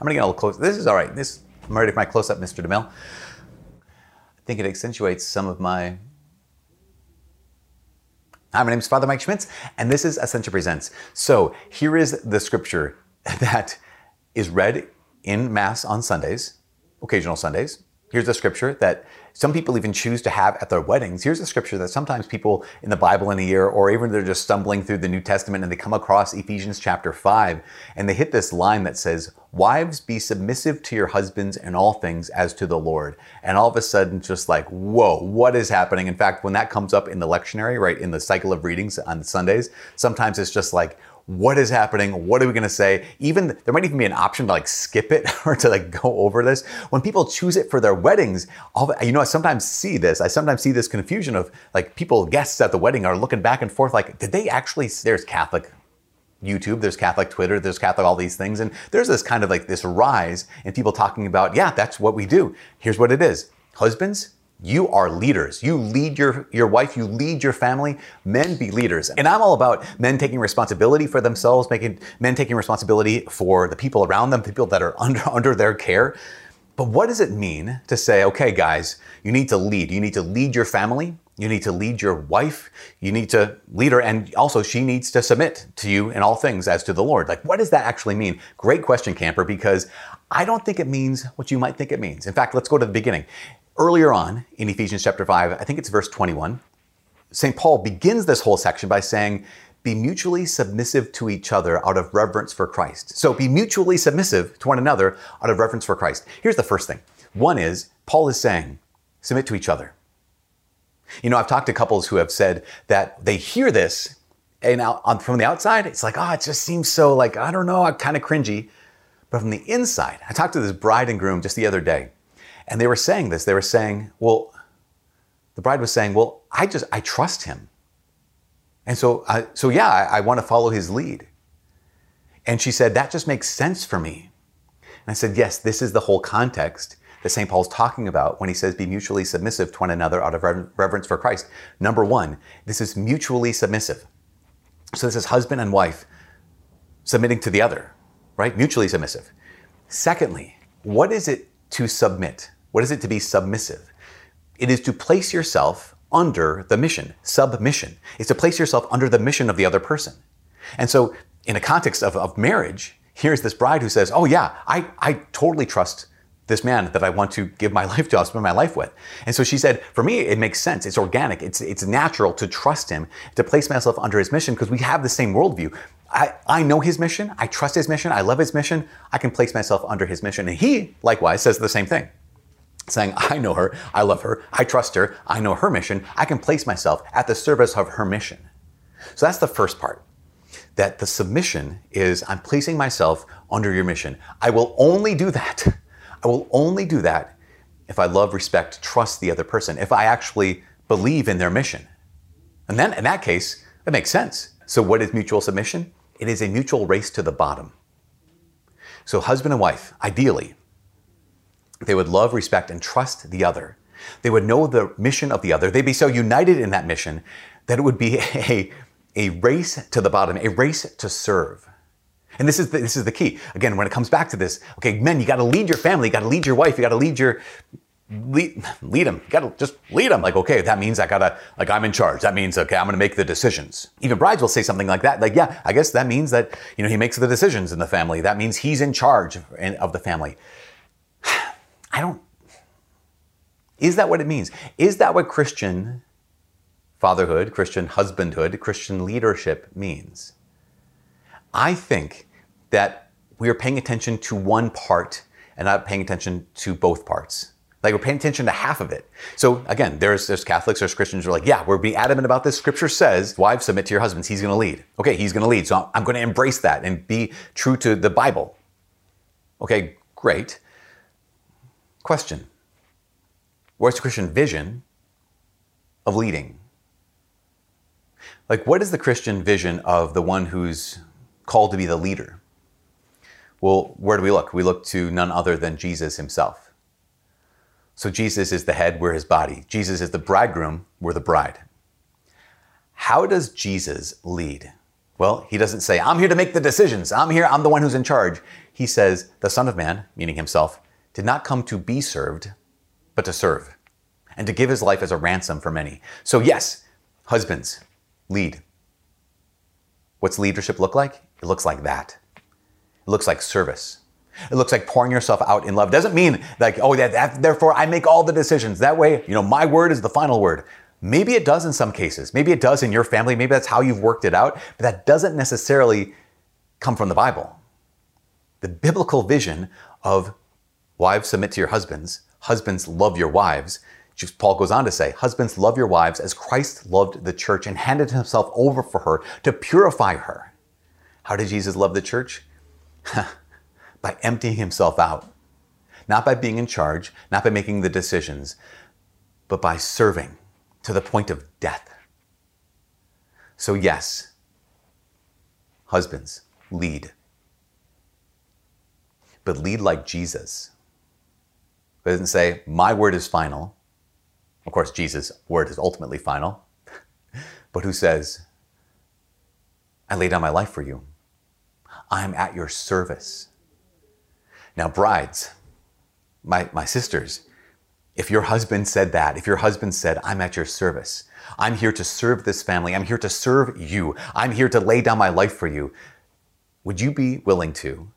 I'm gonna get a little close. This is all right. This I'm ready for my close up, Mr. DeMille. I think it accentuates some of my. Hi, my name is Father Mike Schmitz, and this is Ascension Presents. So here is the scripture that is read in Mass on Sundays, occasional Sundays. Here's a scripture that some people even choose to have at their weddings. Here's a scripture that sometimes people in the Bible in a year, or even they're just stumbling through the New Testament and they come across Ephesians chapter 5, and they hit this line that says, Wives, be submissive to your husbands in all things as to the Lord. And all of a sudden, just like, whoa, what is happening? In fact, when that comes up in the lectionary, right, in the cycle of readings on Sundays, sometimes it's just like, what is happening? What are we going to say? Even there might even be an option to like skip it or to like go over this. When people choose it for their weddings, all, you know, I sometimes see this. I sometimes see this confusion of like people, guests at the wedding are looking back and forth like, did they actually, there's Catholic YouTube, there's Catholic Twitter, there's Catholic all these things. And there's this kind of like this rise in people talking about, yeah, that's what we do. Here's what it is. Husbands, you are leaders. You lead your, your wife, you lead your family. Men be leaders. And I'm all about men taking responsibility for themselves, making men taking responsibility for the people around them, people that are under, under their care. But what does it mean to say, okay, guys, you need to lead. You need to lead your family. You need to lead your wife. You need to lead her. And also, she needs to submit to you in all things as to the Lord. Like, what does that actually mean? Great question, camper, because I don't think it means what you might think it means. In fact, let's go to the beginning. Earlier on in Ephesians chapter 5, I think it's verse 21, St. Paul begins this whole section by saying, Be mutually submissive to each other out of reverence for Christ. So be mutually submissive to one another out of reverence for Christ. Here's the first thing one is, Paul is saying, submit to each other. You know, I've talked to couples who have said that they hear this and out, from the outside, it's like, oh, it just seems so like, I don't know, kind of cringy. But from the inside, I talked to this bride and groom just the other day and they were saying this. They were saying, well, the bride was saying, well, I just, I trust him. And so, I, so yeah, I, I want to follow his lead. And she said, that just makes sense for me. And I said, yes, this is the whole context that St. Paul's talking about when he says, be mutually submissive to one another out of reverence for Christ. Number one, this is mutually submissive. So this is husband and wife submitting to the other, right? Mutually submissive. Secondly, what is it to submit? What is it to be submissive? It is to place yourself under the mission. Submission is to place yourself under the mission of the other person. And so, in a context of, of marriage, here's this bride who says, Oh, yeah, I, I totally trust this man that I want to give my life to, I'll spend my life with. And so she said, for me, it makes sense. It's organic. It's, it's natural to trust him, to place myself under his mission because we have the same worldview. I, I know his mission. I trust his mission. I love his mission. I can place myself under his mission. And he, likewise, says the same thing saying, I know her, I love her, I trust her, I know her mission, I can place myself at the service of her mission. So that's the first part. That the submission is I'm placing myself under your mission. I will only do that. I will only do that if I love, respect, trust the other person, if I actually believe in their mission. And then in that case, it makes sense. So what is mutual submission? It is a mutual race to the bottom. So husband and wife, ideally, they would love, respect, and trust the other. They would know the mission of the other. They'd be so united in that mission that it would be a, a race to the bottom, a race to serve. And this is the, this is the key. Again, when it comes back to this, okay, men, you got to lead your family, you got to lead your wife, you got to lead your lead, lead them. You got to just lead them. Like, okay, that means I got to like I'm in charge. That means okay, I'm going to make the decisions. Even brides will say something like that. Like, yeah, I guess that means that you know he makes the decisions in the family. That means he's in charge of the family. I don't. Is that what it means? Is that what Christian fatherhood, Christian husbandhood, Christian leadership means? I think that we are paying attention to one part and not paying attention to both parts. Like we're paying attention to half of it. So again, there's there's Catholics, there's Christians who are like, yeah, we're being adamant about this. Scripture says, wives submit to your husbands. He's going to lead. Okay, he's going to lead. So I'm going to embrace that and be true to the Bible. Okay, great. Question What's the Christian vision of leading? Like, what is the Christian vision of the one who's called to be the leader? Well, where do we look? We look to none other than Jesus himself. So, Jesus is the head, we're his body. Jesus is the bridegroom, we're the bride. How does Jesus lead? Well, he doesn't say, I'm here to make the decisions. I'm here, I'm the one who's in charge. he says, The Son of Man, meaning himself, did not come to be served, but to serve, and to give his life as a ransom for many. So, yes, husbands, lead. What's leadership look like? It looks like that. It looks like service. It looks like pouring yourself out in love. Doesn't mean like, oh, that, that, therefore I make all the decisions. That way, you know, my word is the final word. Maybe it does in some cases. Maybe it does in your family. Maybe that's how you've worked it out. But that doesn't necessarily come from the Bible. The biblical vision of wives submit to your husbands, husbands love your wives. Paul goes on to say, Husbands, love your wives as Christ loved the church and handed himself over for her to purify her. How did Jesus love the church? by emptying himself out. Not by being in charge, not by making the decisions, but by serving to the point of death. So, yes, husbands, lead. But lead like Jesus. It doesn't say, my word is final. Of course, Jesus' word is ultimately final. but who says, I lay down my life for you. I'm at your service. Now, brides, my, my sisters, if your husband said that, if your husband said, I'm at your service, I'm here to serve this family, I'm here to serve you, I'm here to lay down my life for you, would you be willing to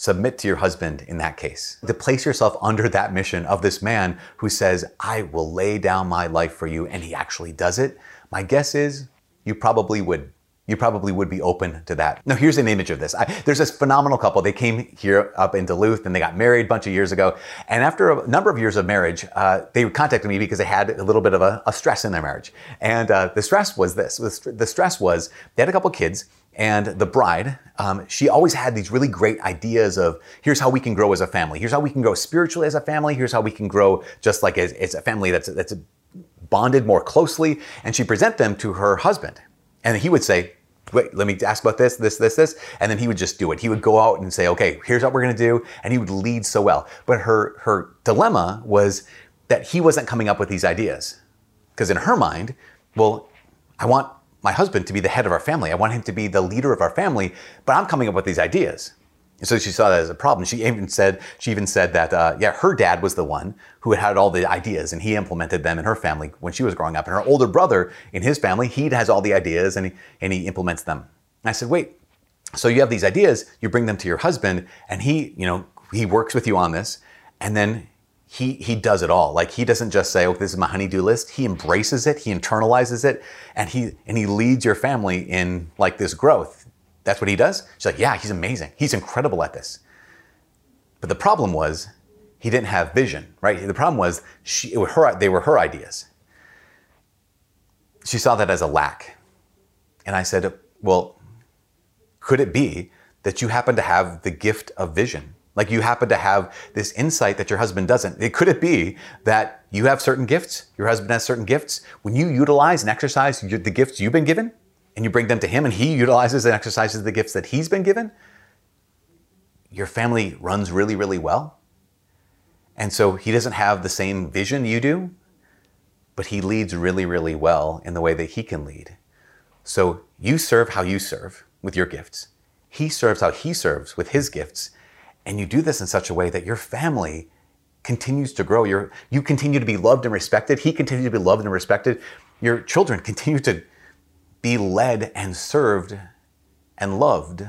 submit to your husband in that case? To place yourself under that mission of this man who says, I will lay down my life for you, and he actually does it? My guess is you probably would you probably would be open to that. Now, here's an image of this. I, there's this phenomenal couple. They came here up in Duluth and they got married a bunch of years ago. And after a number of years of marriage, uh, they contacted me because they had a little bit of a, a stress in their marriage. And uh, the stress was this the stress was they had a couple kids. And the bride, um, she always had these really great ideas of here's how we can grow as a family. Here's how we can grow spiritually as a family. Here's how we can grow just like as, as a family that's, that's bonded more closely. And she present them to her husband. And he would say, wait, let me ask about this, this, this, this. And then he would just do it. He would go out and say, okay, here's what we're going to do. And he would lead so well. But her, her dilemma was that he wasn't coming up with these ideas. Because in her mind, well, I want my husband to be the head of our family. I want him to be the leader of our family, but I'm coming up with these ideas. So she saw that as a problem. She even said, she even said that, uh, yeah, her dad was the one who had had all the ideas and he implemented them in her family when she was growing up. And her older brother in his family, he has all the ideas and he, and he implements them. And I said, wait, so you have these ideas, you bring them to your husband and he, you know, he works with you on this and then he, he does it all. Like he doesn't just say, oh, this is my honeydew list. He embraces it, he internalizes it and he, and he leads your family in like this growth that's what he does? She's like, yeah, he's amazing. He's incredible at this. But the problem was he didn't have vision, right? The problem was she, her, they were her ideas. She saw that as a lack. And I said, well, could it be that you happen to have the gift of vision? Like you happen to have this insight that your husband doesn't. It could it be that you have certain gifts, your husband has certain gifts. When you utilize and exercise the gifts you've been given, and you bring them to him and he utilizes and exercises the gifts that he's been given, your family runs really, really well. And so he doesn't have the same vision you do, but he leads really, really well in the way that he can lead. So you serve how you serve with your gifts. He serves how he serves with his gifts. And you do this in such a way that your family continues to grow. you you continue to be loved and respected. He continues to be loved and respected. Your children continue to be led and served and loved.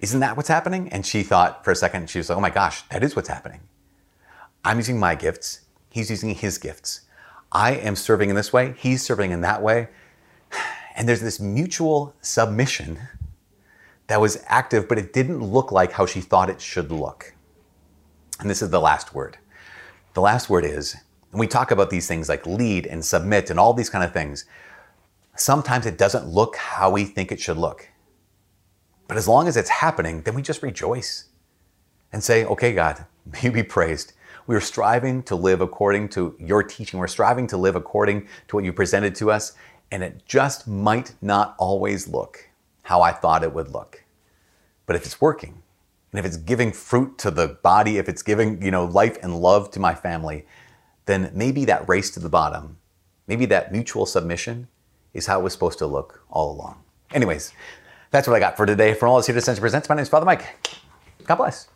Isn't that what's happening? And she thought for a second, she was like, oh my gosh, that is what's happening. I'm using my gifts, he's using his gifts. I am serving in this way, he's serving in that way. And there's this mutual submission that was active, but it didn't look like how she thought it should look. And this is the last word. The last word is, and we talk about these things like lead and submit and all these kind of things sometimes it doesn't look how we think it should look. But as long as it's happening, then we just rejoice and say, okay, God, you be praised. We are striving to live according to your teaching. We're striving to live according to what you presented to us. And it just might not always look how I thought it would look. But if it's working, and if it's giving fruit to the body, if it's giving, you know, life and love to my family, then maybe that race to the bottom, maybe that mutual submission is how it was supposed to look all along. Anyways, That's what I got for today. From all us here at Ascension Presents, my name is Father Mike. God bless.